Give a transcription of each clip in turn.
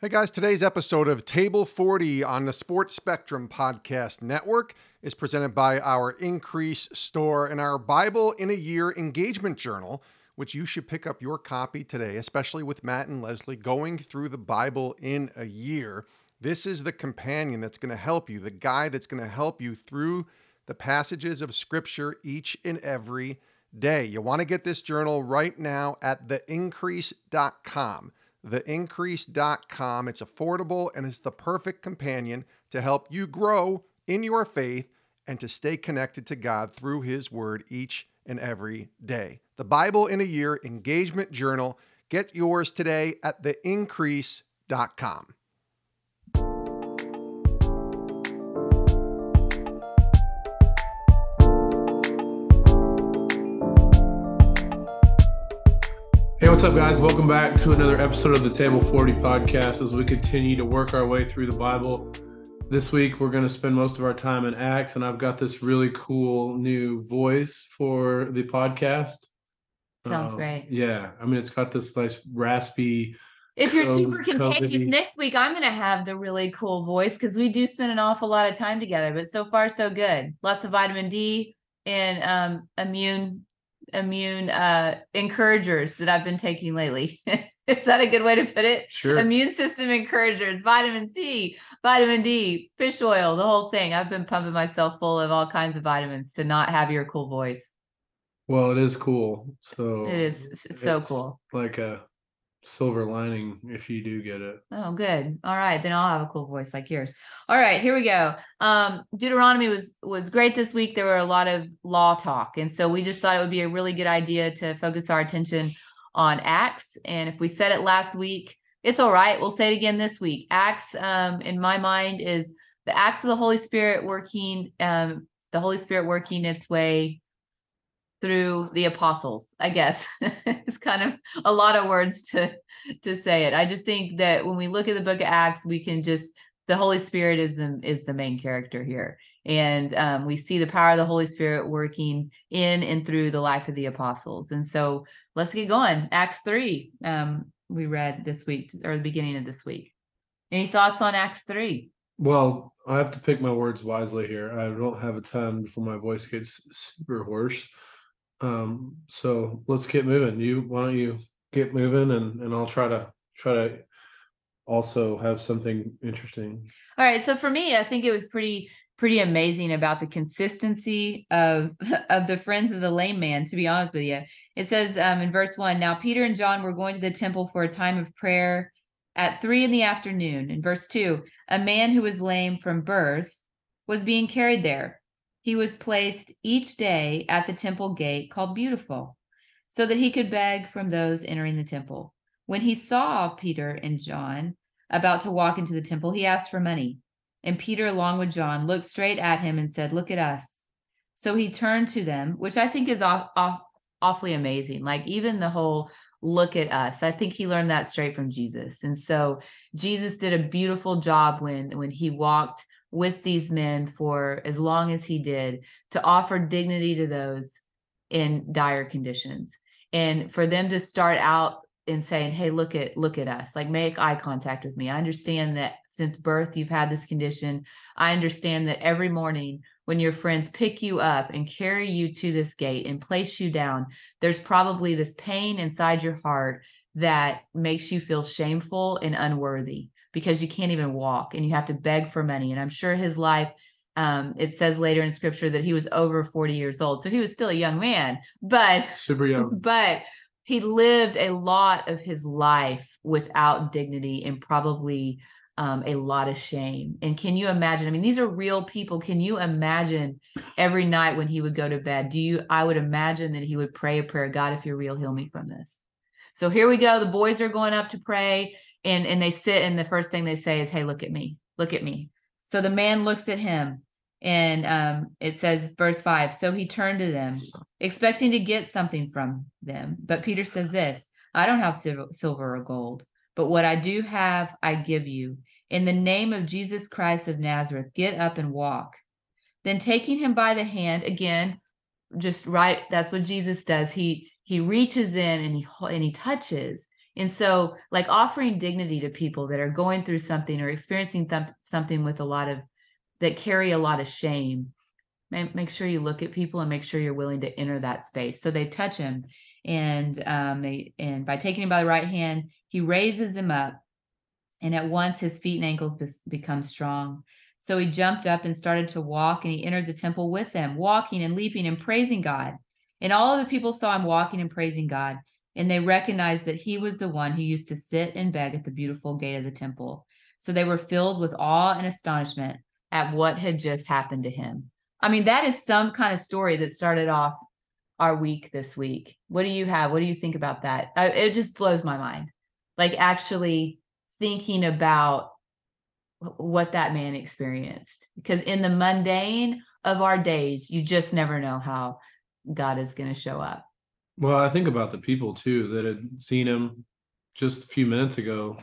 Hey guys, today's episode of Table 40 on the Sports Spectrum Podcast Network is presented by our Increase store and our Bible in a Year engagement journal, which you should pick up your copy today, especially with Matt and Leslee going through the Bible in a year. This is the companion that's going to help you, the guide that's going to help you through the passages of Scripture each and every day. You want to get this journal right now at theincrease.com theincrease.com. It's affordable and it's the perfect companion to help you grow in your faith and to stay connected to God through His Word each and every day. The Bible in a Year Engagement Journal. Get yours today at theincrease.com. Hey, what's up, guys? Welcome back to another episode of the Table 40 podcast as we continue to work our way through the Bible. This week, we're going to spend most of our time in Acts, and I've got this really cool new voice for the podcast. Sounds Uh, great. Yeah. I mean, it's got this nice raspy. If you're co- super contagious, next week I'm going to have the really cool voice because we do spend an awful lot of time together. But so far, so good. Lots of vitamin D and um, immune immune uh, encouragers that I've been taking lately. Is that a good way to put it? Sure. Immune system encouragers, vitamin C, vitamin D, fish oil, the whole thing. I've been pumping myself full of all kinds of vitamins to not have your cool voice. Well, it is cool. So It is so cool. Like a silver lining if you do get it. Oh, good. All right, then I'll have a cool voice like yours. All right, here we go. Um, Deuteronomy was was great this week. There were a lot of law talk, and so we just thought it would be a really good idea to focus our attention on Acts. And if we said it last week, it's all right. We'll say it again this week. Acts, um, in my mind, is the acts of the Holy Spirit working, um, the Holy Spirit working its way through the apostles i guess. It's kind of a lot of words to to say it. I just think that when we look at the book of acts we can just the holy spirit is the is the main character here. And um, we see the power of the holy spirit working in and through the life of the apostles. And so let's get going. Acts 3 um, we read this week or the beginning of this week. Any thoughts on acts 3 Well, I have to pick my words wisely here. I don't have a ton before my voice gets super hoarse. Um, so let's get moving. You why don't you get moving and and I'll try to try to also have something interesting. All right. So for me, I think it was pretty pretty amazing about the consistency of of the friends of the lame man. To be honest with you, it says um, in verse one. Now Peter and John were going to the temple for a time of prayer at three in the afternoon. In verse two, a man who was lame from birth was being carried there. He was placed each day at the temple gate called Beautiful, so that he could beg from those entering the temple. When he saw Peter and John about to walk into the temple, he asked for money. And Peter, along with John, looked straight at him and said, Look at us. So he turned to them, which I think is off, off, awfully amazing. Like, even the whole look at us, I think he learned that straight from Jesus. And so Jesus did a beautiful job when, when he walked with these men for as long as he did to offer dignity to those in dire conditions. And for them to start out and saying hey look at look at us like make eye contact with me. I understand that since birth you've had this condition. I understand that every morning when your friends pick you up and carry you to this gate and place you down there's probably this pain inside your heart that makes you feel shameful and unworthy because you can't even walk and you have to beg for money and i'm sure his life um, it says later in scripture that he was over 40 years old so he was still a young man but Super young. but he lived a lot of his life without dignity and probably um, a lot of shame. And can you imagine? I mean, these are real people. Can you imagine every night when he would go to bed? Do you? I would imagine that he would pray a prayer God, if you're real, heal me from this. So here we go. The boys are going up to pray and, and they sit, and the first thing they say is, Hey, look at me. Look at me. So the man looks at him and um, it says, verse five. So he turned to them, expecting to get something from them. But Peter says this I don't have sil- silver or gold, but what I do have, I give you. In the name of Jesus Christ of Nazareth, get up and walk. Then taking him by the hand, again, just right, that's what Jesus does. He he reaches in and he and he touches And so, like offering dignity to people that are going through something or experiencing th- something with a lot of that carry a lot of shame, make, sure you look at people and make sure you're willing to enter that space. So they touch him, and um, they and by taking him by the right hand, he raises him up, and at once his feet and ankles be- become strong. So he jumped up and started to walk, and he entered the temple with them, walking and leaping and praising God. And all of the people saw him walking and praising God and they recognized that he was the one who used to sit and beg at the beautiful gate of the temple. So they were filled with awe and astonishment at what had just happened to him. I mean, that is some kind of story that started off our week this week. What do you have? What do you think about that? I, it just blows my mind. Like actually thinking about what that man experienced. Because in the mundane of our days, you just never know how God is going to show up. Well, I think about the people too that had seen him just a few minutes ago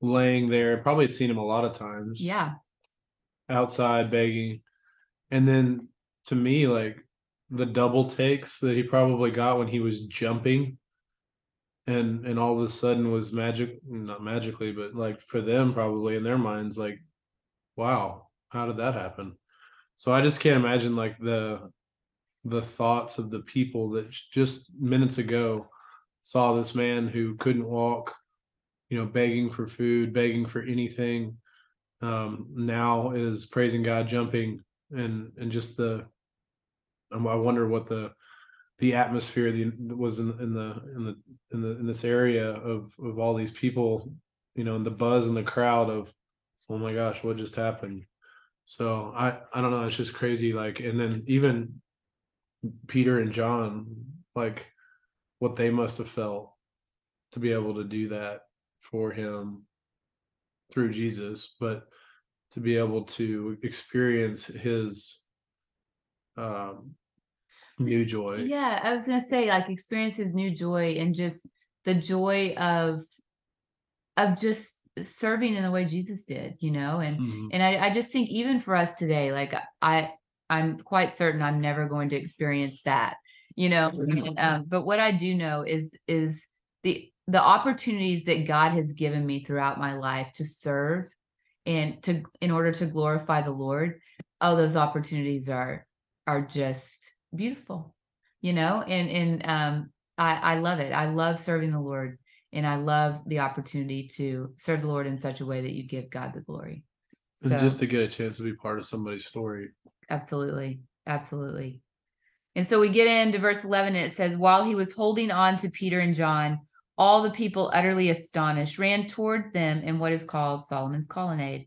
laying there, probably had seen him a lot of times. Yeah. Outside begging. And then to me, like the double takes that he probably got when he was jumping and and all of a sudden was magic not magically, but like for them probably in their minds, like, wow, how did that happen? So I just can't imagine like the the thoughts of the people that just minutes ago saw this man who couldn't walk, you know, begging for food, begging for anything, um, now is praising God, jumping, and and just the. Um, I wonder what the the atmosphere the, was in, in the in the in the in this area of of all these people, you know, and the buzz and the crowd of, oh my gosh, what just happened? So I I don't know, it's just crazy. Like, and then even Peter and John, like what they must have felt to be able to do that for him through Jesus, but to be able to experience his um new joy. Yeah, I was gonna say like experience his new joy and just the joy of of just serving in the way Jesus did, you know, and mm-hmm. and I, I just think even for us today, like I I'm quite certain I'm never going to experience that, you know. And, um, but what I do know is is the the opportunities that God has given me throughout my life to serve and to in order to glorify the Lord. Oh, those opportunities are are just beautiful, you know. And and um, I I love it. I love serving the Lord, and I love the opportunity to serve the Lord in such a way that you give God the glory. So, and just to get a chance to be part of somebody's story Absolutely. Absolutely. And so we get into verse 11, and it says, While he was holding on to Peter and John, all the people, utterly astonished, ran towards them in what is called Solomon's colonnade.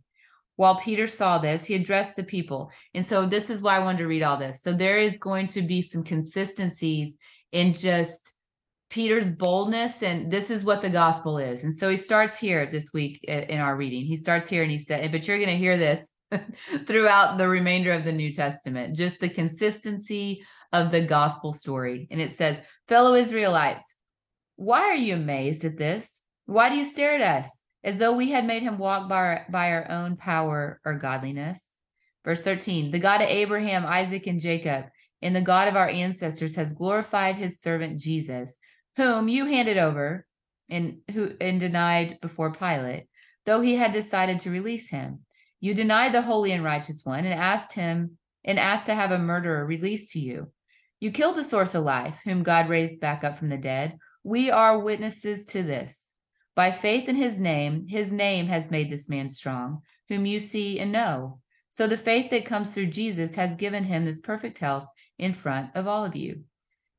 While Peter saw this, he addressed the people. And so this is why I wanted to read all this. So there is going to be some consistencies in just Peter's boldness, and this is what the gospel is. And so he starts here this week in our reading. He starts here and he said, But you're going to hear this throughout the remainder of the New Testament, just the consistency of the gospel story. And it says, Fellow Israelites, why are you amazed at this? Why do you stare at us as though we had made him walk by our, by our own power or godliness? Verse 13 The God of Abraham, Isaac, and Jacob, and the God of our ancestors has glorified his servant Jesus, whom you handed over and who and denied before Pilate, though he had decided to release him. You denied the holy and righteous one and asked him and asked to have a murderer released to you. You killed the source of life, whom God raised back up from the dead. We are witnesses to this. By faith in his name, his name has made this man strong, whom you see and know. So the faith that comes through Jesus has given him this perfect health in front of all of you.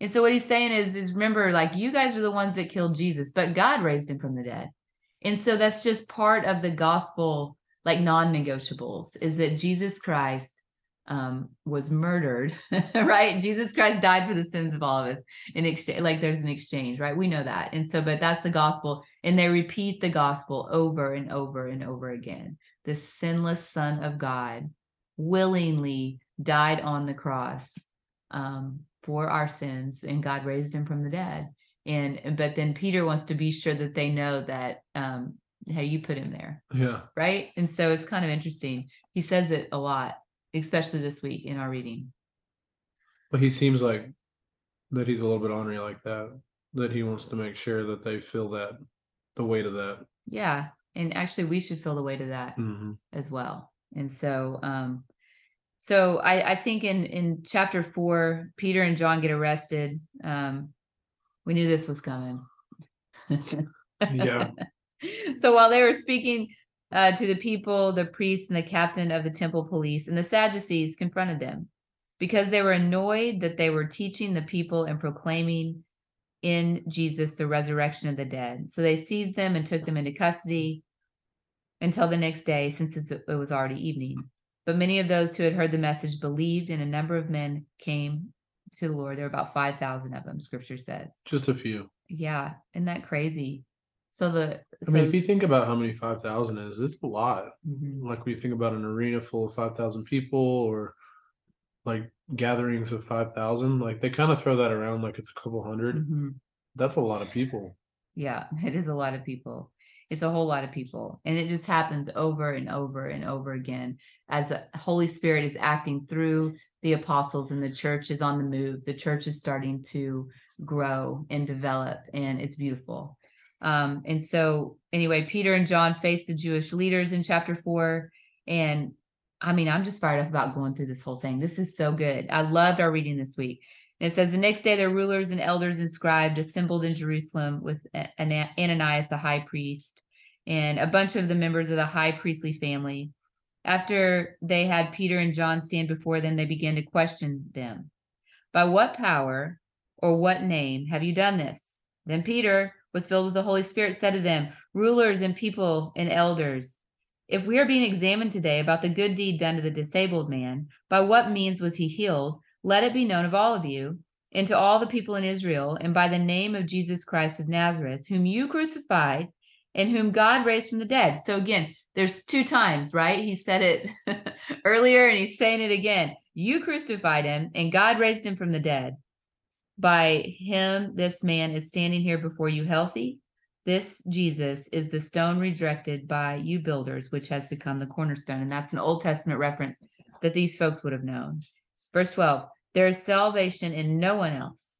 And so what he's saying is, is remember, like you guys are the ones that killed Jesus, but God raised him from the dead. And so that's just part of the gospel like non-negotiables is that Jesus Christ um, was murdered, right? Jesus Christ died for the sins of all of us in exchange. Like there's an exchange, right? We know that. And so, but that's the gospel. And they repeat the gospel over and over and over again. The sinless Son of God willingly died on the cross um, for our sins, and God raised him from the dead. And but then Peter wants to be sure that they know that um, how you put him there. Yeah. Right. And so it's kind of interesting. He says it a lot, especially this week in our reading. But he seems like that he's a little bit ornery like that. that he wants to make sure that they feel that the weight of that. Yeah. And actually we should feel the weight of that Mhm. as well. And so um so I I think in in chapter 4 Peter and John get arrested. Um we knew this was coming. Yeah. so while they were speaking uh, to the people, the priests and the captain of the temple police and the Sadducees confronted them because they were annoyed that they were teaching the people and proclaiming in Jesus the resurrection of the dead. So they seized them and took them into custody until the next day, since it was already evening. But many of those who had heard the message believed, and a number of men came to the Lord. There were about 5,000 of them, scripture says. Just a few. Yeah. Isn't that crazy? So the, I so, mean, if you think about how many 5,000 is, it's a lot. Mhm. Like when you think about an arena full of 5,000 people or like gatherings of 5,000, like they kind of throw that around like it's a couple 100. Mhm. That's a lot of people. Yeah, it is a lot of people. It's a whole lot of people. And it just happens over and over and over again as the Holy Spirit is acting through the apostles and the church is on the move. The church is starting to grow and develop, and it's beautiful. Um, and so, anyway, Peter and John face the Jewish leaders in chapter four. And I mean, I'm just fired up about going through this whole thing. This is so good. I loved our reading this week. And it says the next day, their rulers and elders and scribes assembled in Jerusalem with Ananias, the high priest, and a bunch of the members of the high priestly family. After they had Peter and John stand before them, they began to question them. By what power or what name have you done this? Then Peter was filled with the Holy Spirit, said to them, Rulers and people and elders, if we are being examined today about the good deed done to the disabled man, by what means was he healed? Let it be known of all of you and to all the people in Israel, and by the name of Jesus Christ of Nazareth, whom you crucified and whom God raised from the dead. So again, there's two times, right? He said it earlier and he's saying it again. You crucified him and God raised him from the dead. By him, this man is standing here before you healthy. This Jesus is the stone rejected by you builders, which has become the cornerstone. And that's an Old Testament reference that these folks would have known. Verse 12 There is salvation in no one else,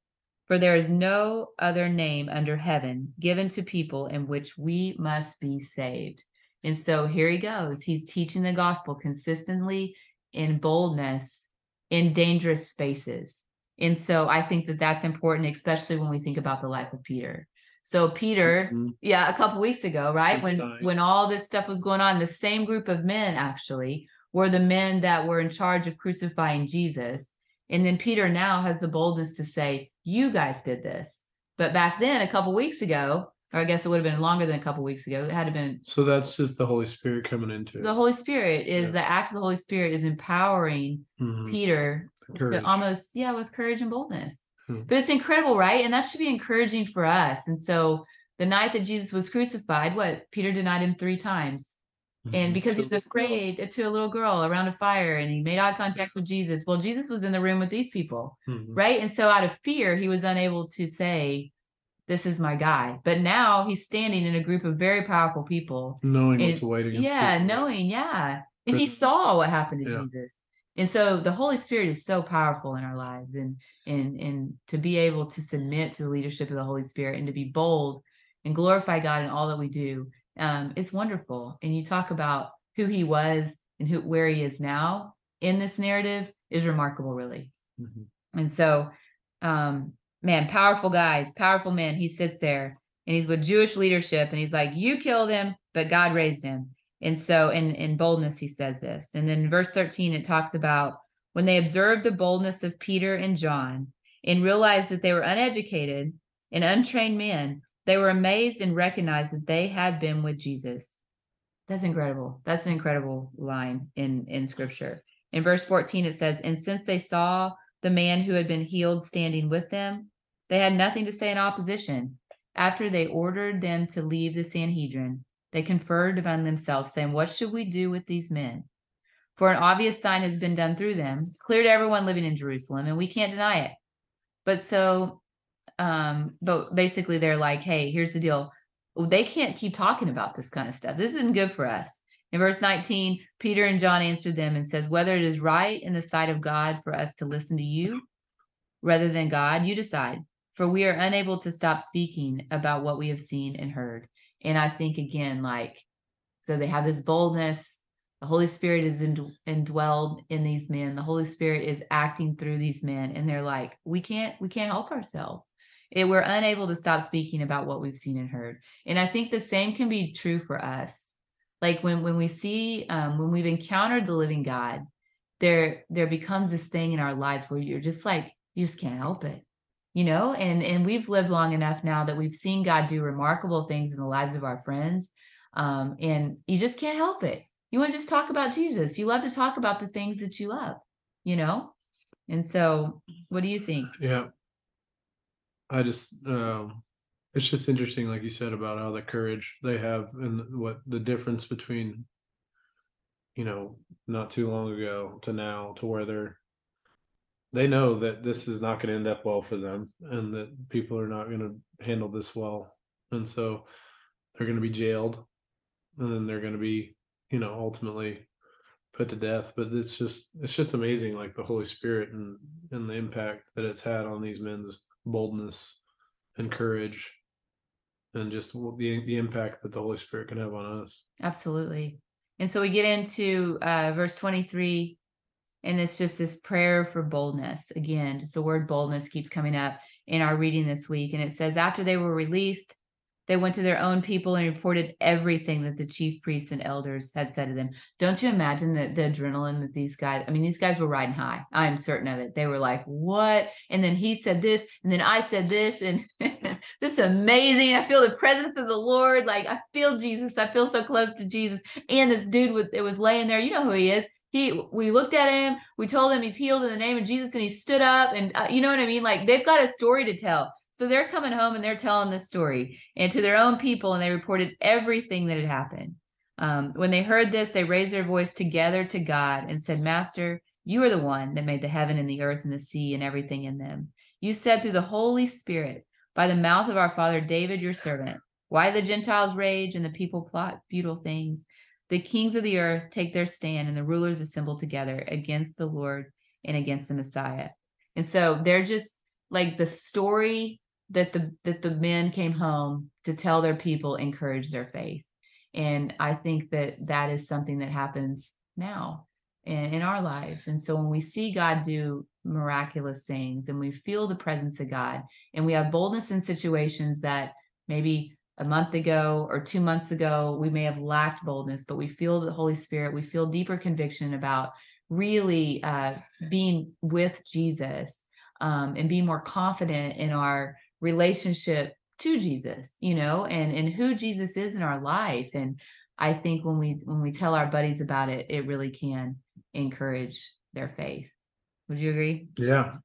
for there is no other name under heaven given to people in which we must be saved. And so here he goes. He's teaching the gospel consistently in boldness in dangerous spaces. And so I think that that's important, especially when we think about the life of Peter. So Peter, Mhm. yeah, a couple weeks ago, right? When when all this stuff was going on, the same group of men actually were the men that were in charge of crucifying Jesus. And then Peter now has the boldness to say, You guys did this. But back then, a couple weeks ago, or I guess it would have been longer than a couple weeks ago, it had to been So that's just the Holy Spirit coming into it. the Holy Spirit is Yeah. the act of the Holy Spirit is empowering Mhm. Peter Courage. almost yeah with courage and boldness Hmm. but it's incredible right and that should be encouraging for us and so the night that jesus was crucified what peter denied him three times and Mhm. because he was afraid to a little girl around a fire and he made eye contact with jesus well jesus was in the room with these people Mhm. right and so out of fear he was unable to say this is my guy but now he's standing in a group of very powerful people knowing and- what's awaiting him. yeah, knowing, yeah. And he saw what happened to Yeah. Jesus. And so the Holy Spirit is so powerful in our lives and and and to be able to submit to the leadership of the Holy Spirit and to be bold and glorify God in all that we do. Um, it's wonderful. And you talk about who he was and who where he is now in this narrative is remarkable, really. Mhm. And so, um, man, powerful guys, powerful men. He sits there and he's with Jewish leadership and he's like, You killed him, but God raised him. And so, in, in boldness, he says this. And then verse 13, it talks about when they observed the boldness of Peter and John and realized that they were uneducated and untrained men, they were amazed and recognized that they had been with Jesus. That's incredible. That's an incredible line in, in scripture. In verse 14, it says, And since they saw the man who had been healed standing with them, they had nothing to say in opposition. After they ordered them to leave the Sanhedrin, they conferred among themselves, saying, What should we do with these men? For an obvious sign has been done through them, clear to everyone living in Jerusalem, and we can't deny it. But so, um, but basically, they're like, Hey, here's the deal. They can't keep talking about this kind of stuff. This isn't good for us. In verse 19, Peter and John answered them and says, Whether it is right in the sight of God for us to listen to you rather than God, you decide. for we are unable to stop speaking about what we have seen and heard. And I think again, like, so they have this boldness. The Holy Spirit is indwelled in these men. The Holy Spirit is acting through these men, and they're like, we can't, we can't help ourselves. It, we're unable to stop speaking about what we've seen and heard. And I think the same can be true for us. Like when when we see um, when we've encountered the living God, there there becomes this thing in our lives where you're just like you just can't help it you know and and we've lived long enough now that we've seen god do remarkable things in the lives of our friends um, and you just can't help it. You want to just talk about jesus. You love to talk about the things that you love you know? And so what do you think? Yeah. I just um it's just interesting like you said about how the courage they have and what the difference between you know not too long ago to now to where they're they know that this is not going to end up well for them and that people are not going to handle this well. And so they're going to be jailed and then they're going to be you know ultimately put to death. But it's just it's just amazing like the holy spirit and and the impact that it's had on these men's boldness and courage and just the the impact that the holy spirit can have on us. Absolutely. And so we get into uh verse 23 and it's just this prayer for boldness. Again, just the word boldness keeps coming up in our reading this week. And it says, after they were released, they went to their own people and reported everything that the chief priests and elders had said to them. Don't you imagine that the adrenaline that these guys, I mean, these guys were riding high. I'm certain of it. They were like, what? And then he said this, and then I said this, and this is amazing. I feel the presence of the Lord. Like I feel Jesus. I feel so close to Jesus. And this dude was it was laying there. You know who he is he we looked at him we told him he's healed in the name of jesus and he stood up and uh, you know what i mean? Like they've got a story to tell. So they're coming home and they're telling this story and to their own people and they reported everything that had happened. Um, when they heard this they raised their voice together to god and said master you are the one that made the heaven and the earth and the sea and everything in them. You said through the holy spirit by the mouth of our father david your servant why the gentiles rage and the people plot futile things the kings of the earth take their stand and the rulers assemble together against the Lord and against the Messiah. And so they're just like the story that the that the men came home to tell their people encourage their faith. And I think that that is something that happens now in, in our lives. And so when we see God do miraculous things and we feel the presence of God and we have boldness in situations that maybe a month ago or two months ago, we may have lacked boldness, but we feel the Holy Spirit, we feel deeper conviction about really uh, being with Jesus um, and being more confident in our relationship to Jesus, you know, and and who Jesus is in our life. And I think when we when we tell our buddies about it, it really can encourage their faith. Would you agree? Yeah.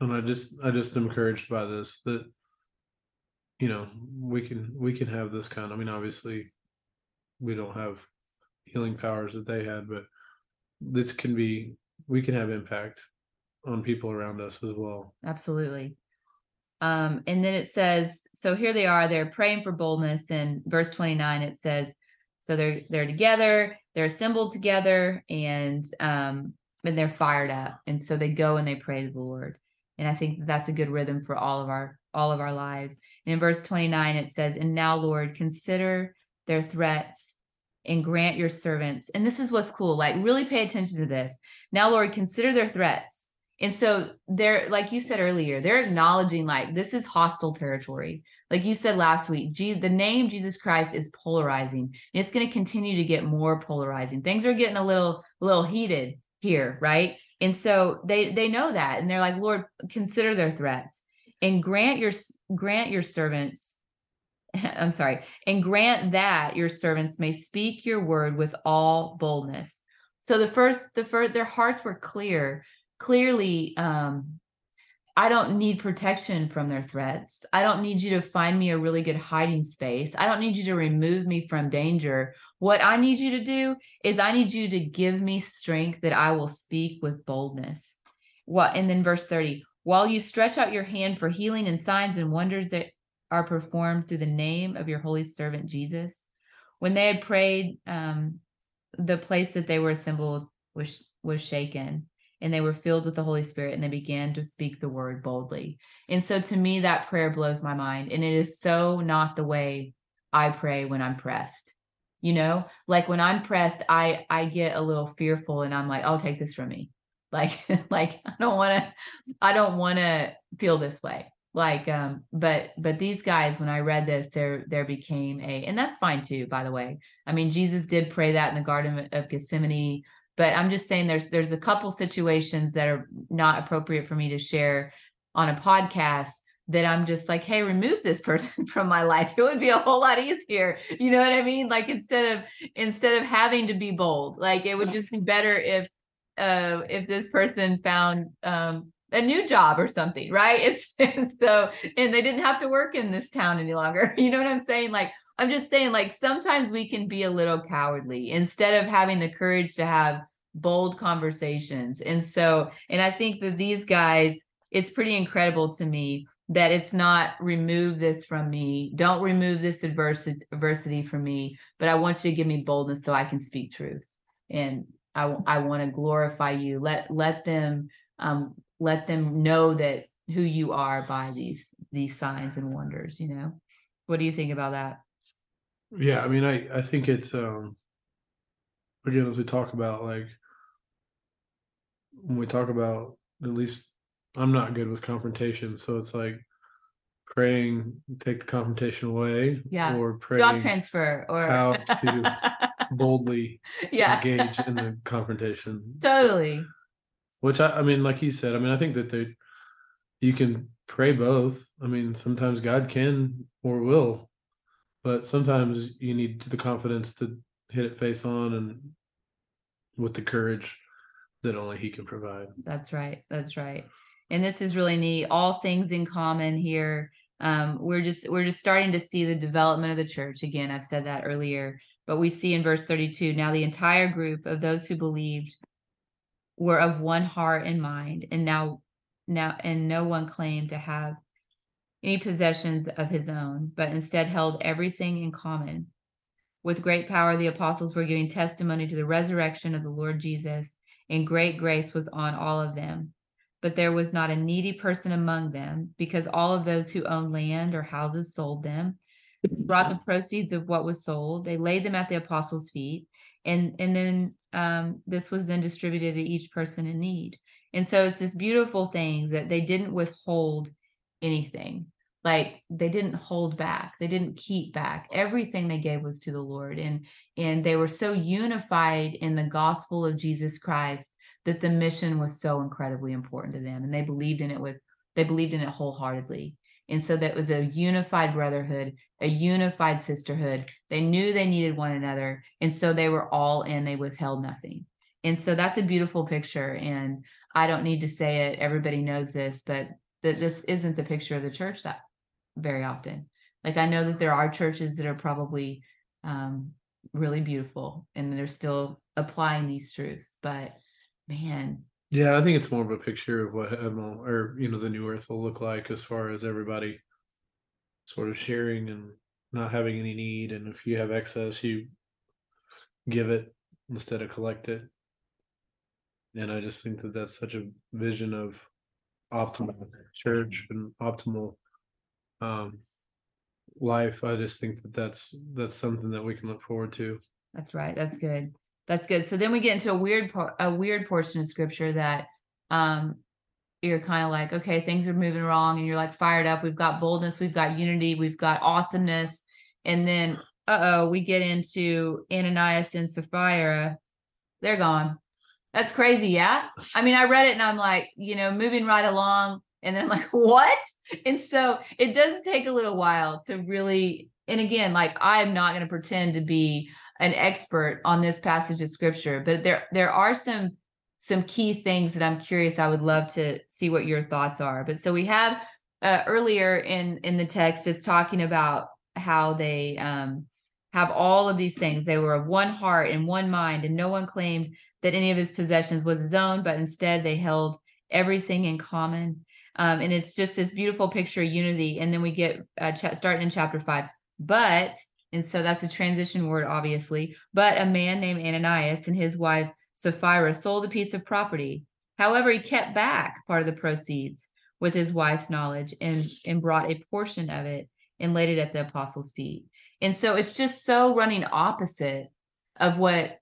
And I just I just am encouraged by this that you know we can we can have this kind i mean obviously we don't have healing powers that they had but this can be we can have impact on people around us as well. Absolutely. Um and then it says so here they are they're praying for boldness And verse 29 it says so they're they're together they're assembled together and um and they're fired up and so they go and they pray to the lord. And i think that's a good rhythm for all of our all of our lives in verse 29, it says, And now, Lord, consider their threats and grant your servants. And this is what's cool. Like, really pay attention to this. Now, Lord, consider their threats. And so they're, like you said earlier, they're acknowledging like this is hostile territory. Like you said last week, G- the name Jesus Christ is polarizing. And it's going to continue to get more polarizing. Things are getting a little, little heated here, right? And so they they know that, and they're like, Lord, consider their threats and grant your grant your servants I'm sorry, and grant that your servants may speak your word with all boldness. So the first, the first, their hearts were clear. Clearly, um, I don't need protection from their threats. I don't need you to find me a really good hiding space. I don't need you to remove me from danger. What I need you to do is I need you to give me strength that I will speak with boldness. What and then verse 30, while you stretch out your hand for healing and signs and wonders that are performed through the name of your holy servant Jesus. When they had prayed, um, the place that they were assembled was was shaken, and they were filled with the Holy Spirit and they began to speak the word boldly. And so to me, that prayer blows my mind. And it is so not the way I pray when I'm pressed. You know, like when I'm pressed, I I get a little fearful and I'm like, I'll take this from me. Like, like I don't want to, I don't want to feel this way. Like, um, but but these guys, when I read this, there there became a, and that's fine too, by the way. I mean, Jesus did pray that in the Garden of Gethsemane but i'm just saying there's there's a couple situations that are not appropriate for me to share on a podcast that i'm just like hey remove this person from my life it would be a whole lot easier you know what i mean like instead of instead of having to be bold like it would just be better if uh if this person found um a new job or something right it's and so and they didn't have to work in this town any longer you know what i'm saying like I'm just saying, like, sometimes we can be a little cowardly instead of having the courage to have bold conversations. And so, and I think that these guys, it's pretty incredible to me that it's not remove this from me. Don't remove this adversity adversity from me, but I want you to give me boldness so I can speak truth. And I I want to glorify you. Let let them um let them know that who you are by these these signs and wonders, you know. What do you think about that? Yeah, I mean, I I think it's um again as we talk about like when we talk about at least I'm not good with confrontation, so it's like praying take the confrontation away, Yeah. or praying Job transfer or how to boldly yeah, engage in the confrontation. totally. Which I, I mean, like you said, I mean, I think that they, you can pray both. I mean, sometimes God can or will, but sometimes you need the confidence to hit it face on and with the courage that only He can provide. That's right. That's right. And this is really neat. All things in common here. Um, we're just we're just starting to see the development of the church. Again, I've said that earlier, but we see in verse 32 now the entire group of those who believed were of one heart and mind, and now now and no one claimed to have any possessions of his own, but instead held everything in common. With great power, the apostles were giving testimony to the resurrection of the Lord Jesus, and great grace was on all of them. But there was not a needy person among them, because all of those who owned land or houses sold them, brought the proceeds of what was sold, they laid them at the apostles' feet, and and then um, this was then distributed to each person in need. And so it's this beautiful thing that they didn't withhold anything. Like they didn't hold back. They didn't keep back. Everything they gave was to the lord. And and they were so unified in the gospel of jesus christ that the mission was so incredibly important to them. And they believed in it with they believed in it wholeheartedly. And so that was a unified brotherhood a unified sisterhood. They knew they needed one another and so they were all in. They withheld nothing. And so that's a beautiful picture and i don't need to say it. Everybody knows this but that this isn't the picture of the church that very often. Like I know that there are churches that are probably um, really beautiful and they're still applying these truths, but man, Yeah, I think it's more of a picture of what or you know, the new earth will look like as far as everybody sort of sharing and not having any need. And if you have excess, you give it instead of collect it. And I just think that that's such a vision of optimal church and optimal um life. I just think that that's that's something that we can look forward to. That's right. That's good. That's good. So then we get into a weird por- a weird portion of scripture that um you're kind of like, okay, things are moving wrong and you're like fired up. We've got boldness, we've got unity, we've got awesomeness. And then uh-oh, we get into Ananias and Sapphira. They're gone. That's crazy, yeah. I mean, I read it and I'm like, you know, moving right along and then I'm like, what? And so it does take a little while to really, and again, like I'm not going to pretend to be an expert on this passage of scripture, but there there are some some key things that I'm curious. I would love to see what your thoughts are. But so we have uh, earlier in in the text, it's talking about how they um, have all of these things. They were of one heart and one mind, and no one claimed that any of his possessions was his own, but instead they held everything in common. Um, and it's just this beautiful picture of unity. And then we get uh, ch- starting in chapter five. But, and so that's a transition word, obviously. But a man named Ananias and his wife Sapphira sold a piece of property, However, he kept back part of the proceeds with his wife's knowledge and, and brought a portion of it and laid it at the apostles' feet. And so it's just so running opposite of what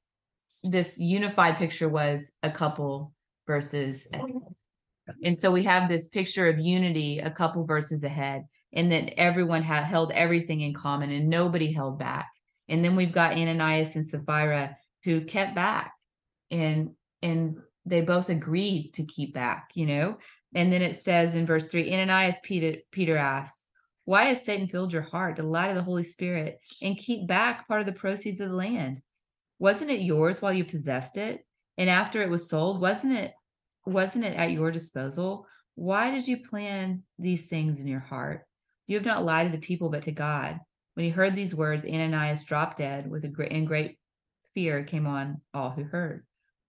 this unified picture was a couple verses ahead. And so we have this picture of unity, a couple verses ahead, and that everyone held everything in common and nobody held back. And then we've got Ananias and Sapphira who kept back and and they both agreed to keep back, you know. And then it says in verse three, Ananias Peter Peter asks, Why has Satan filled your heart to lie to the Holy Spirit and keep back part of the proceeds of the land? Wasn't it yours while you possessed it? And after it was sold, wasn't it wasn't it at your disposal? Why did you plan these things in your heart? You have not lied to the people, but to God. When he heard these words, Ananias dropped dead with a great and great fear came on all who heard.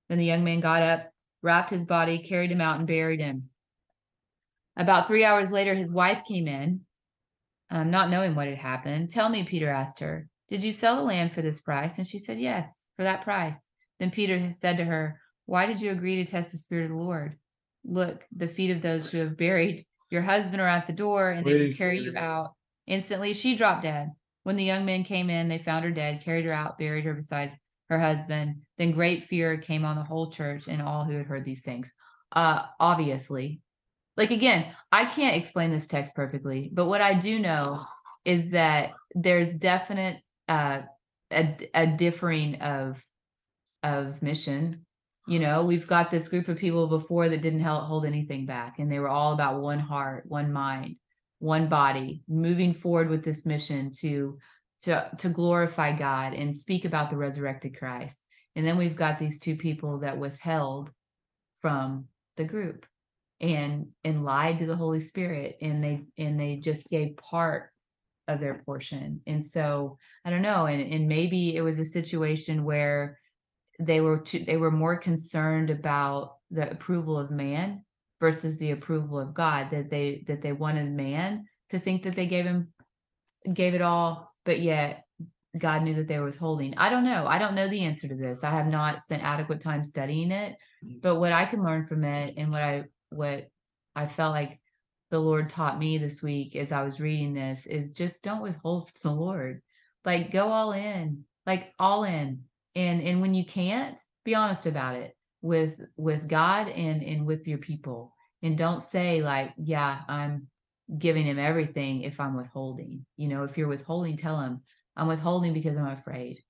Then the young man got up, wrapped his body, carried him out, and buried him. About three hours later, his wife came in, um, not knowing what had happened. Tell me, Peter asked her, did you sell the land for this price? And she said, Yes, for that price. Then Peter said to her, Why did you agree to test the Spirit of the Lord? Look, the feet of those who have buried your husband are at the door, and they will carry you out. Instantly, she dropped dead. When the young men came in, they found her dead, carried her out, buried her beside her husband. Then great fear came on the whole church and all who had heard these things. Uh, obviously, like again, I can't explain this text perfectly, but what I do know is that there's definite uh, a, a differing of of mission you know we've got this group of people before that didn't hold anything back and they were all about one heart one mind one body moving forward with this mission to to to glorify god and speak about the resurrected christ and then we've got these two people that withheld from the group and and lied to the holy spirit and they and they just gave part of their portion. And so I don't know. And, and maybe it was a situation where they were too, they were more concerned about the approval of man versus the approval of God that they that they wanted man to think that they gave him gave it all, but yet God knew that they were withholding. I don't know. I don't know the answer to this. I have not spent adequate time studying it, mm. but what I can learn from it and what I what I felt like the Lord taught me this week as I was reading this is just don't withhold from the Lord. Like go all in, like all in. And and when you can't, be honest about it with with God and and with your people. And don't say like, yeah, I'm giving him everything if I'm withholding. You know, if you're withholding, tell him I'm withholding because I'm afraid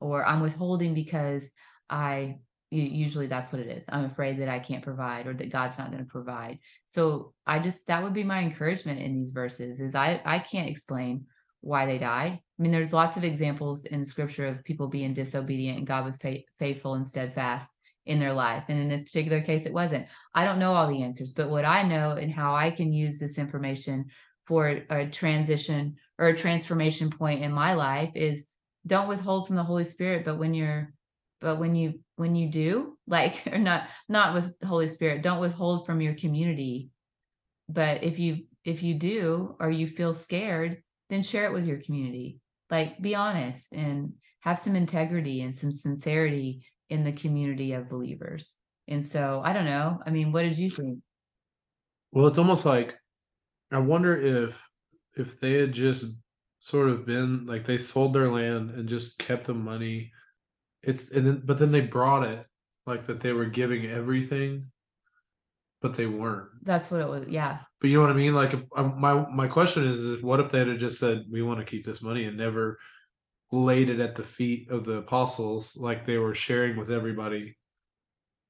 or I'm withholding because I usually that's what it is i'm afraid that i can't provide or that god's not going to provide. So i just that would be my encouragement in these verses is i i can't explain why they died i mean there's lots of examples in scripture of people being disobedient and god was faithful and steadfast in their life and in this particular case it wasn't. I don't know all the answers but what i know and how i can use this information for a transition or a transformation point in my life is don't withhold from the holy spirit but when you're but when you when you do like or not not with the holy spirit don't withhold from your community. But if you if you do or you feel scared then share it with your community. Like be honest and have some integrity and some sincerity in the community of believers. And so i don't know. I mean what did you think? Well it's almost like i wonder if if they had just sort of been like they sold their land and just kept the money. It's and then but then they brought it like that they were giving everything but they weren't. That's what it was yeah. But you know what i mean? Like um, my my question is, is what if they had just said we want to keep this money and never laid it at the feet of the apostles like they were sharing with everybody.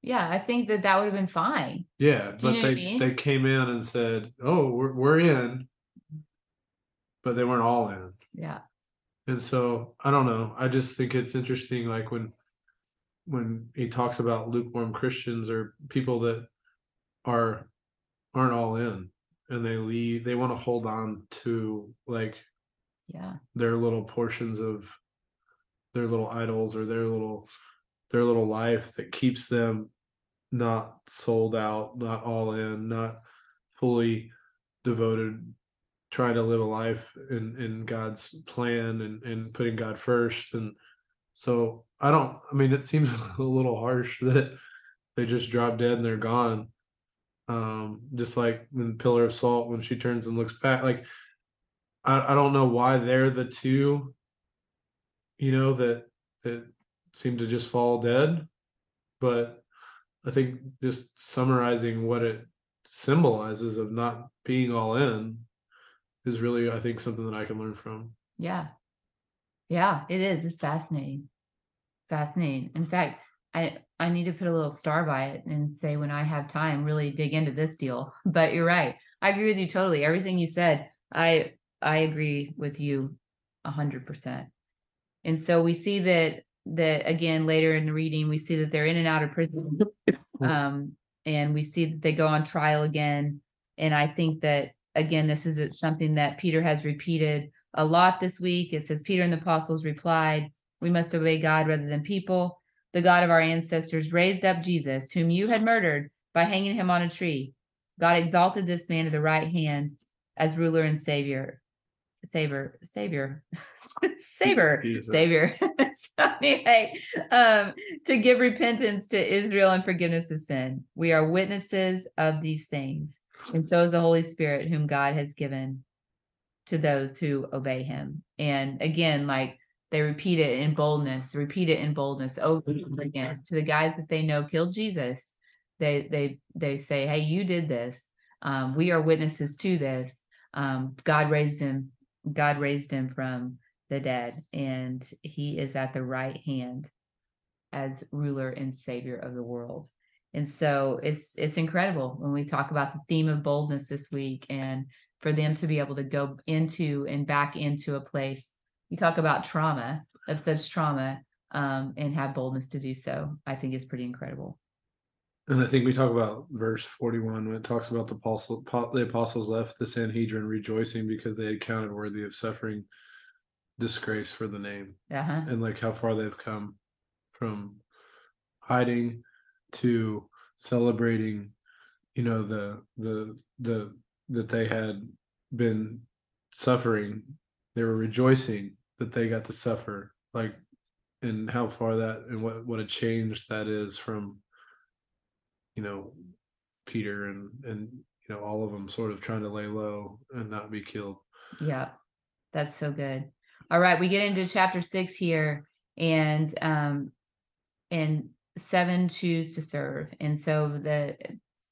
Yeah i think that that would have been fine. Yeah but they I mean? they came in and said oh we're, we're in. But they weren't all in. Yeah. And so I don't know. I just think it's interesting, like when when he talks about lukewarm Christians or people that are aren't all in and they leave they want to hold on to like yeah their little portions of their little idols or their little their little life that keeps them not sold out not all in not fully devoted trying to live a life in in God's plan and and putting God first and so I don't I mean it seems a little harsh that they just drop dead and they're gone. Um, just like in Pillar of Salt when she turns and looks back, like I, I don't know why they're the two, you know, that that seem to just fall dead. But I think just summarizing what it symbolizes of not being all in is really, I think, something that I can learn from. Yeah. Yeah, it is. It's fascinating. Fascinating. In fact, I I need to put a little star by it and say when I have time, really dig into this deal. But you're right. I agree with you totally. Everything you said, I I agree with you a hundred percent. And so we see that that again later in the reading, we see that they're in and out of prison. Um, and we see that they go on trial again. And I think that again, this is something that Peter has repeated a lot this week. It says, Peter and the apostles replied, We must obey God rather than people. The God of our ancestors raised up Jesus, whom you had murdered by hanging him on a tree. God exalted this man to the right hand as ruler and savior. Savior, savior, savior, savior. so anyway, um, to give repentance to Israel and forgiveness of sin. We are witnesses of these things, and so is the Holy Spirit, whom God has given to those who obey him. And again, like they repeat it in boldness, repeat it in boldness over and over again to the guys that they know killed Jesus. They they they say, "Hey, you did this. Um, we are witnesses to this. Um, God raised him. God raised him from the dead, and he is at the right hand as ruler and savior of the world." And so it's it's incredible when we talk about the theme of boldness this week and for them to be able to go into and back into a place. You talk about trauma of such trauma um, and have boldness to do so. I think is pretty incredible. And I think we talk about verse 41 when it talks about the apostle, the apostles left the Sanhedrin rejoicing because they had counted worthy of suffering disgrace for the name. Uh-huh. And like how far they've come from hiding to celebrating, you know, the the the that they had been suffering they were rejoicing that they got to suffer like and how far that and what what a change that is from you know peter and and you know all of them sort of trying to lay low and not be killed. Yeah that's so good. All right we get into chapter six here and um and seven choose to serve. And so the,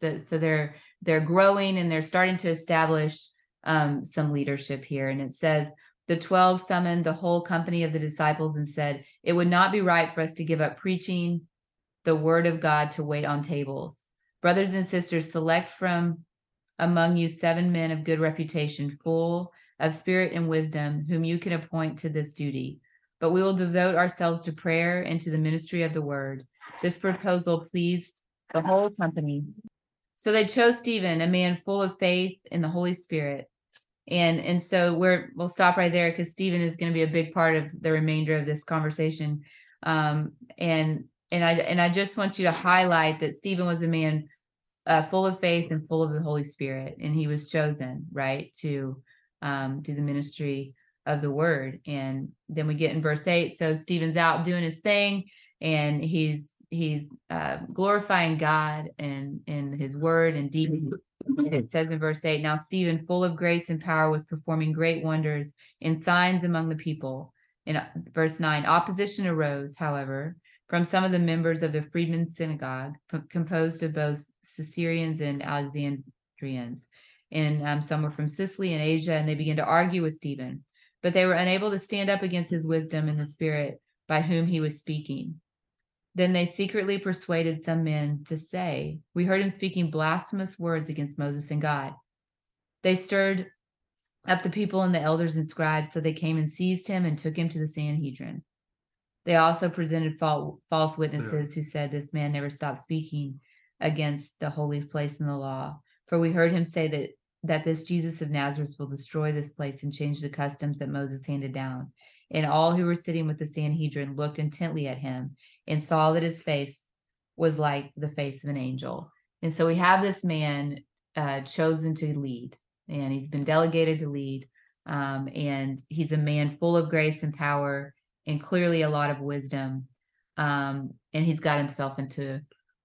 the so they're they're growing and they're starting to establish um, some leadership here. And it says, the 12 summoned the whole company of the disciples and said, It would not be right for us to give up preaching the word of God to wait on tables. Brothers and sisters, select from among you seven men of good reputation, full of spirit and wisdom, whom you can appoint to this duty. But we will devote ourselves to prayer and to the ministry of the word. This proposal pleased the whole company, so they chose Stephen, a man full of faith in the Holy Spirit. And and so we're we'll stop right there because Stephen is going to be a big part of the remainder of this conversation. Um, and and I and I just want you to highlight that Stephen was a man uh, full of faith and full of the Holy Spirit, and he was chosen right to um, do the ministry of the word. And then we get in verse eight. So Stephen's out doing his thing, and he's he's uh, glorifying God and in his word and deed. It says in verse 8 Now Stephen, full of grace and power, was performing great wonders and signs among the people. In uh, verse 9, opposition arose, however, from some of the members of the freedmen's synagogue, p- composed of both Caesareans and Alexandrians. And um, some were from Cilicia and Asia, and they began to argue with Stephen. But they were unable to stand up against his wisdom and the spirit by whom he was speaking. Then they secretly persuaded some men to say, We heard him speaking blasphemous words against Moses and God. They stirred up the people and the elders and scribes, so they came and seized him and took him to the Sanhedrin. They also presented false witnesses who said, This man never stopped speaking against the holy place in the law. For we heard him say that, that this Jesus of Nazareth will destroy this place and change the customs that Moses handed down. And all who were sitting with the Sanhedrin looked intently at him and saw that his face was like the face of an angel. And so we have this man uh, chosen to lead, and he's been delegated to lead. Um, and he's a man full of grace and power, and clearly a lot of wisdom. Um, and he's got himself into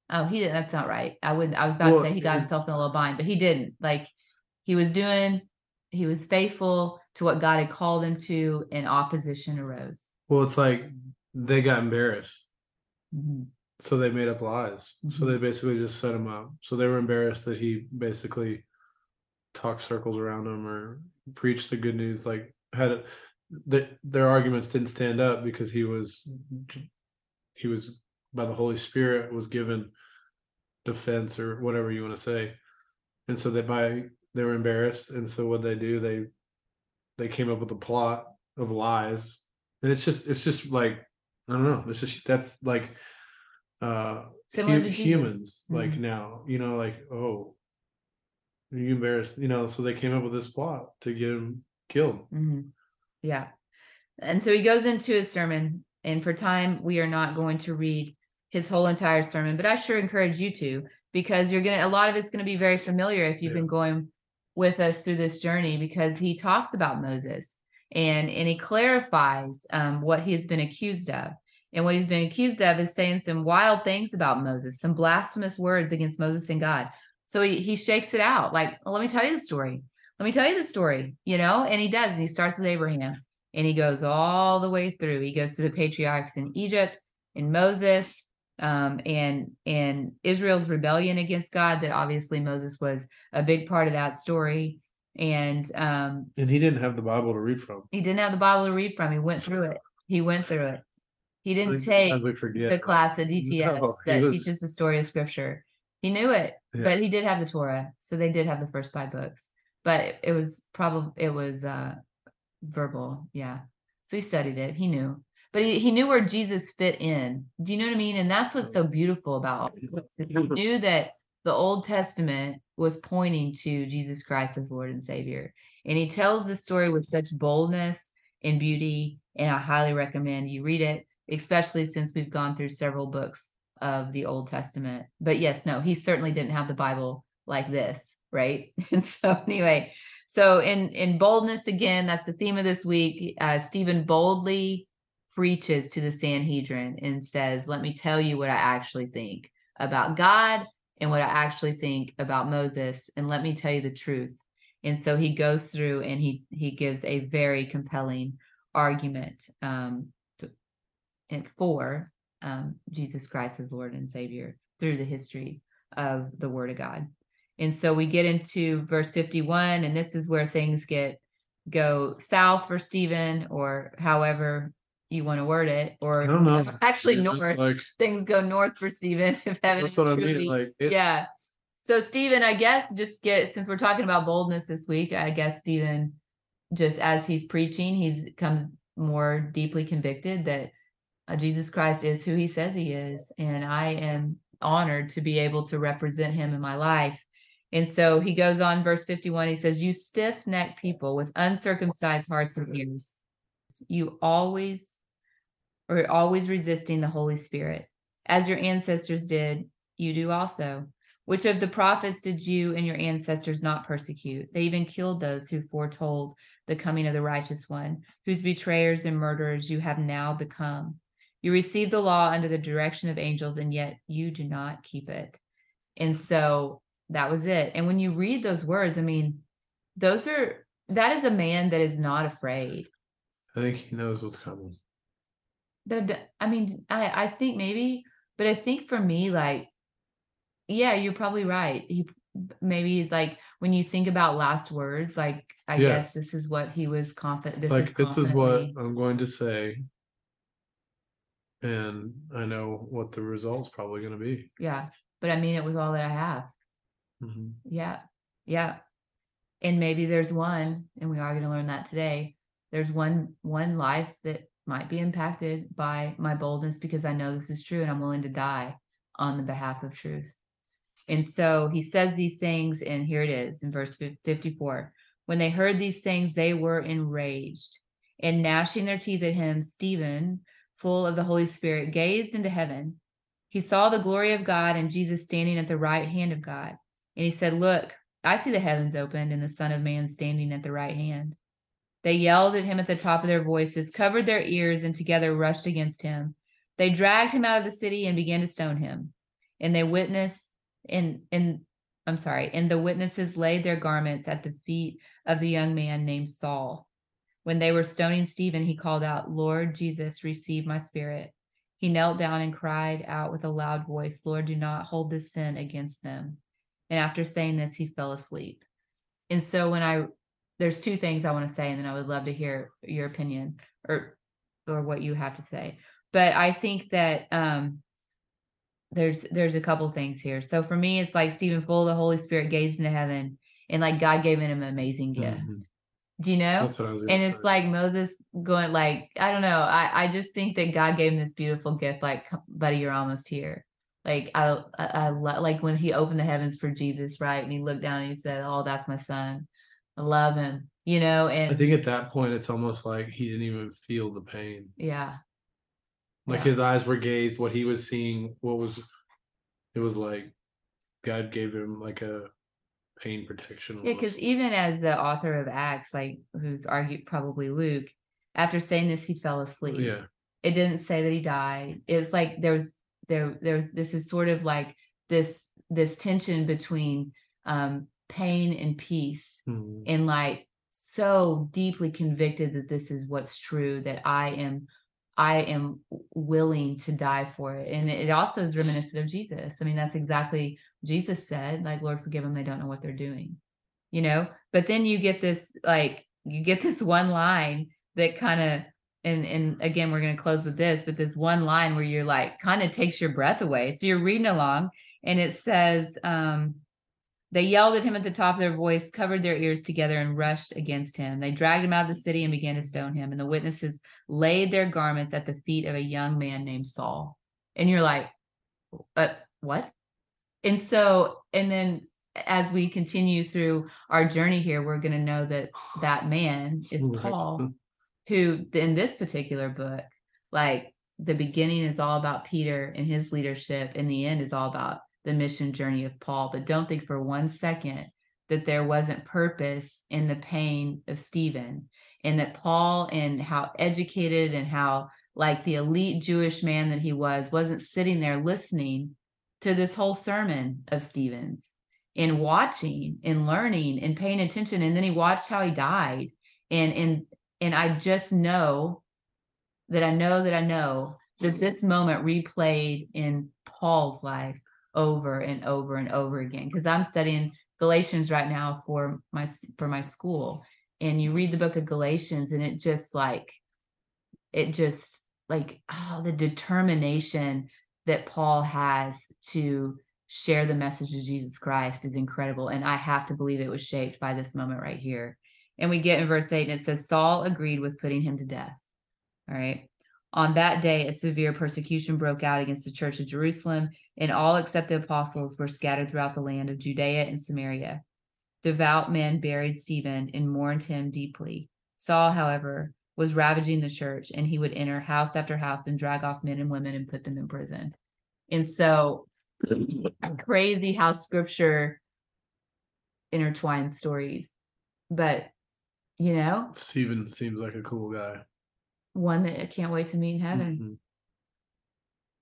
Oh, he didn't. That's not right. I would. I was about Well, to say he got himself in a little bind, but he didn't. Like he was doing. He was faithful to what God had called him to, and opposition arose. Well, it's like they got embarrassed. Mhm. So they made up lies. So Mhm. they basically just set him up. So they were embarrassed that he basically talked circles around him or preached the good news. Like had that their arguments didn't stand up because he was he was by the Holy Spirit was given defense or whatever you want to say. And so they by they were embarrassed. And so what they do, they they came up with a plot of lies. And it's just it's just like I don't know. It's just that's like uh Similar hu- to Jesus. humans like Mhm. now, you know, like, oh, are you embarrassed? You know, so they came up with this plot to get him killed. Mhm. Yeah. And so he goes into his sermon, and for time, we are not going to read his whole entire sermon, but I sure encourage you to because you're gonna a lot of it's gonna be very familiar if you've Yeah. been going with us through this journey because he talks about Moses and and he clarifies um, what he's been accused of. And what he's been accused of is saying some wild things about Moses, some blasphemous words against Moses and God. So he, he shakes it out like, well, let me tell you the story. Let me tell you the story, you know? And he does. And he starts with Abraham and he goes all the way through. He goes to the patriarchs in Egypt, in Moses, um, and and Israel's rebellion against God. That obviously Moses was a big part of that story. And um, And he didn't have the Bible to read from. he didn't have the Bible to read from. He went through it. He went through it. He didn't take the class at DTS No, that was- teaches the story of scripture. He knew it, Yeah. but he did have the Torah. So they did have the first five books. But it, it was probably it was uh verbal, yeah. So he studied it, he knew. But he, he knew where Jesus fit in. Do you know what I mean? And that's what's so beautiful about. He knew that the Old Testament was pointing to Jesus Christ as Lord and Savior. And he tells the story with such boldness and beauty. And I highly recommend you read it, especially since we've gone through several books of the Old Testament. But yes, no, he certainly didn't have the Bible like this, right? And so anyway, so in in boldness again, that's the theme of this week. Uh, Stephen boldly preaches to the Sanhedrin and says, "Let me tell you what I actually think about God and what I actually think about Moses, and let me tell you the truth." And so he goes through and he he gives a very compelling argument um, to, and for um, Jesus Christ as Lord and Savior through the history of the Word of God. And so we get into verse 51, and this is where things get go south for Stephen, or however you want to word it, or I don't know. actually It's north. Like Things go north for Stephen if heaven that's is what I truly mean. Like it, yeah. So Stephen, I guess just get since we're talking about boldness this week, I guess Stephen, just as he's preaching, he's comes more deeply convicted that uh, Jesus Christ is who he says he is, and I am honored to be able to represent him in my life. And so he goes on, verse 51, he says, You stiff necked people with uncircumcised hearts and ears, you always are always resisting the Holy Spirit. As your ancestors did, you do also. Which of the prophets did you and your ancestors not persecute? They even killed those who foretold the coming of the righteous one, whose betrayers and murderers you have now become. You received the law under the direction of angels, and yet you do not keep it. And so that was it. And when you read those words, I mean, those are that is a man that is not afraid. I think he knows what's coming. That I mean, I I think maybe, but I think for me, like, yeah, you're probably right. He maybe like when you think about last words, like I Yeah. guess this is what he was confident. This like is this is what I'm going to say, and I know what the result's probably going to be. yeah. But I mean it with all that I have. Mhm. Yeah. Yeah. And maybe there's one, and we are going to learn that today. There's one one life that might be impacted by my boldness because I know this is true and I'm willing to die on the behalf of truth. And so he says these things, and here it is in verse 54. When they heard these things, they were enraged and gnashing their teeth at him, Stephen, full of the Holy Spirit, gazed into heaven. He saw the glory of God and Jesus standing at the right hand of God. And he said, Look, I see the heavens opened and the Son of Man standing at the right hand. They yelled at him at the top of their voices, covered their ears, and together rushed against him. They dragged him out of the city and began to stone him. and they witness and and I'm sorry, and the witnesses laid their garments at the feet of the young man named Saul. When they were stoning Stephen, he called out, Lord Jesus, receive my spirit. He knelt down and cried out with a loud voice, Lord, do not hold this sin against them. And after saying this, he fell asleep. And so when I there's two things I want to say, and then I would love to hear your opinion or or what you have to say. But I think that um there's there's a couple things here. So for me, it's like Stephen full of the Holy Spirit gazed into heaven, and like God gave him an amazing gift. Mhm. Do you know? That's what I was. Gonna and say. it's like Moses going like I don't know. I I just think that God gave him this beautiful gift. Like, buddy, you're almost here. Like I I, I like when he opened the heavens for Jesus, right? And he looked down and he said, "Oh, that's my son. I love him." You know, and I think at that point, it's almost like he didn't even feel the pain. yeah, Like Yeah. his eyes were gazed, what he was seeing, what was, it was like God gave him like a pain protection. Yeah, because even as the author of Acts, like who's argued probably Luke, after saying this, he fell asleep. yeah, It didn't say that he died. It was like there was there there was this is sort of like this this tension between um pain and peace Mhm. and like so deeply convicted that this is what's true that I am I am willing to die for it. And it also is reminiscent of Jesus. I mean, that's exactly what Jesus said, like, Lord, forgive them, they don't know what they're doing. You know, but then you get this like you get this one line that kind of and and again we're going to close with this but this one line where you're like kind of takes your breath away so you're reading along and it says um they yelled at him at the top of their voice, covered their ears together, and rushed against him. They dragged him out of the city and began to stone him. And the witnesses laid their garments at the feet of a young man named Saul. And you're like, uh, what? And so, and then as we continue through our journey here, we're going to know that that man is Paul, who in this particular book, like the beginning is all about Peter and his leadership, and the end is all about the mission journey of Paul. But don't think for one second that there wasn't purpose in the pain of Stephen, and that Paul and how educated and how like the elite Jewish man that he was wasn't sitting there listening to this whole sermon of Stephen's and watching and learning and paying attention. And then he watched how he died. And and and I just know that I know that I know that this moment replayed in Paul's life over and over and over again. Because I'm studying Galatians right now for my for my school. And you read the book of Galatians and it just like it just like oh the determination that Paul has to share the message of Jesus Christ is incredible. And I have to believe it was shaped by this moment right here. And we get in verse 8, and it says, Saul agreed with putting him to death. All right. On that day, a severe persecution broke out against the church of Jerusalem, and all except the apostles were scattered throughout the land of Judea and Samaria. Devout men buried Stephen and mourned him deeply. Saul, however, was ravaging the church, and he would enter house after house and drag off men and women and put them in prison. And so, crazy how scripture intertwines stories. But, you know, Stephen seems like a cool guy. one that I can't wait to meet in heaven. Mhm.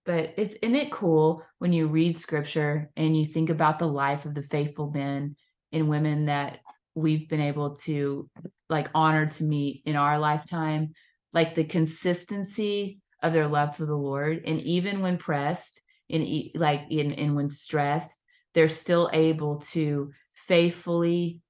but it's isn't it cool when you read scripture and you think about the life of the faithful men and women that we've been able to like honor to meet in our lifetime like the consistency of their love for the lord and even when pressed and like in and when stressed they're still able to faithfully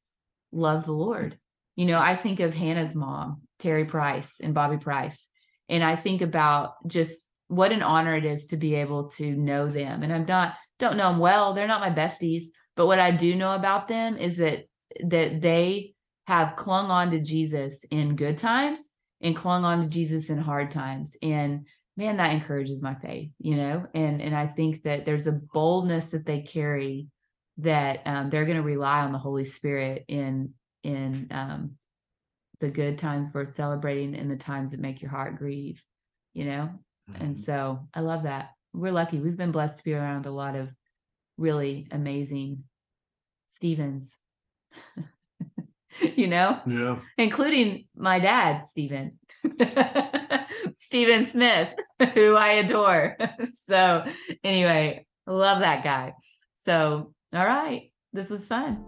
love the lord you know i think of hannah's mom terry price and bobby price and i think about just what an honor it is to be able to know them. And I'm not don't know them well. They're not my besties, but what I do know about them is that that they have clung on to Jesus in good times and clung on to Jesus in hard times. And man, that encourages my faith, you know. And and I think that there's a boldness that they carry that um, they're going to rely on the Holy Spirit in in um, the good times we're celebrating and the times that make your heart grieve, you know. And so I love that. We're lucky. We've been blessed to be around a lot of really amazing Stevens, you know, Yeah. including my dad, Stephen. Stephen Smith, who I adore. so anyway, love that guy. So, all right. This was fun.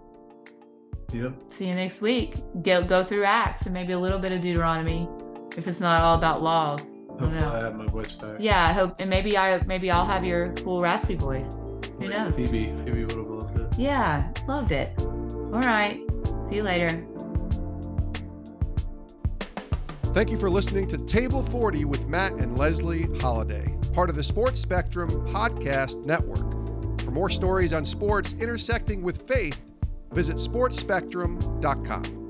Yep. See you next week. Go go through Acts and maybe a little bit of Deuteronomy if it's not all about laws. I Hopefully know. I have my voice back. Yeah, I hope and maybe I maybe I'll have your cool raspy voice. Who knows? Phoebe, Phoebe would have loved it. Yeah, loved it. All right. See you later. Thank you for listening to Table 40 with Matt and Leslee Holliday, part of the Sports Spectrum Podcast Network. For more stories on sports intersecting with faith, visit sportsspectrum.com.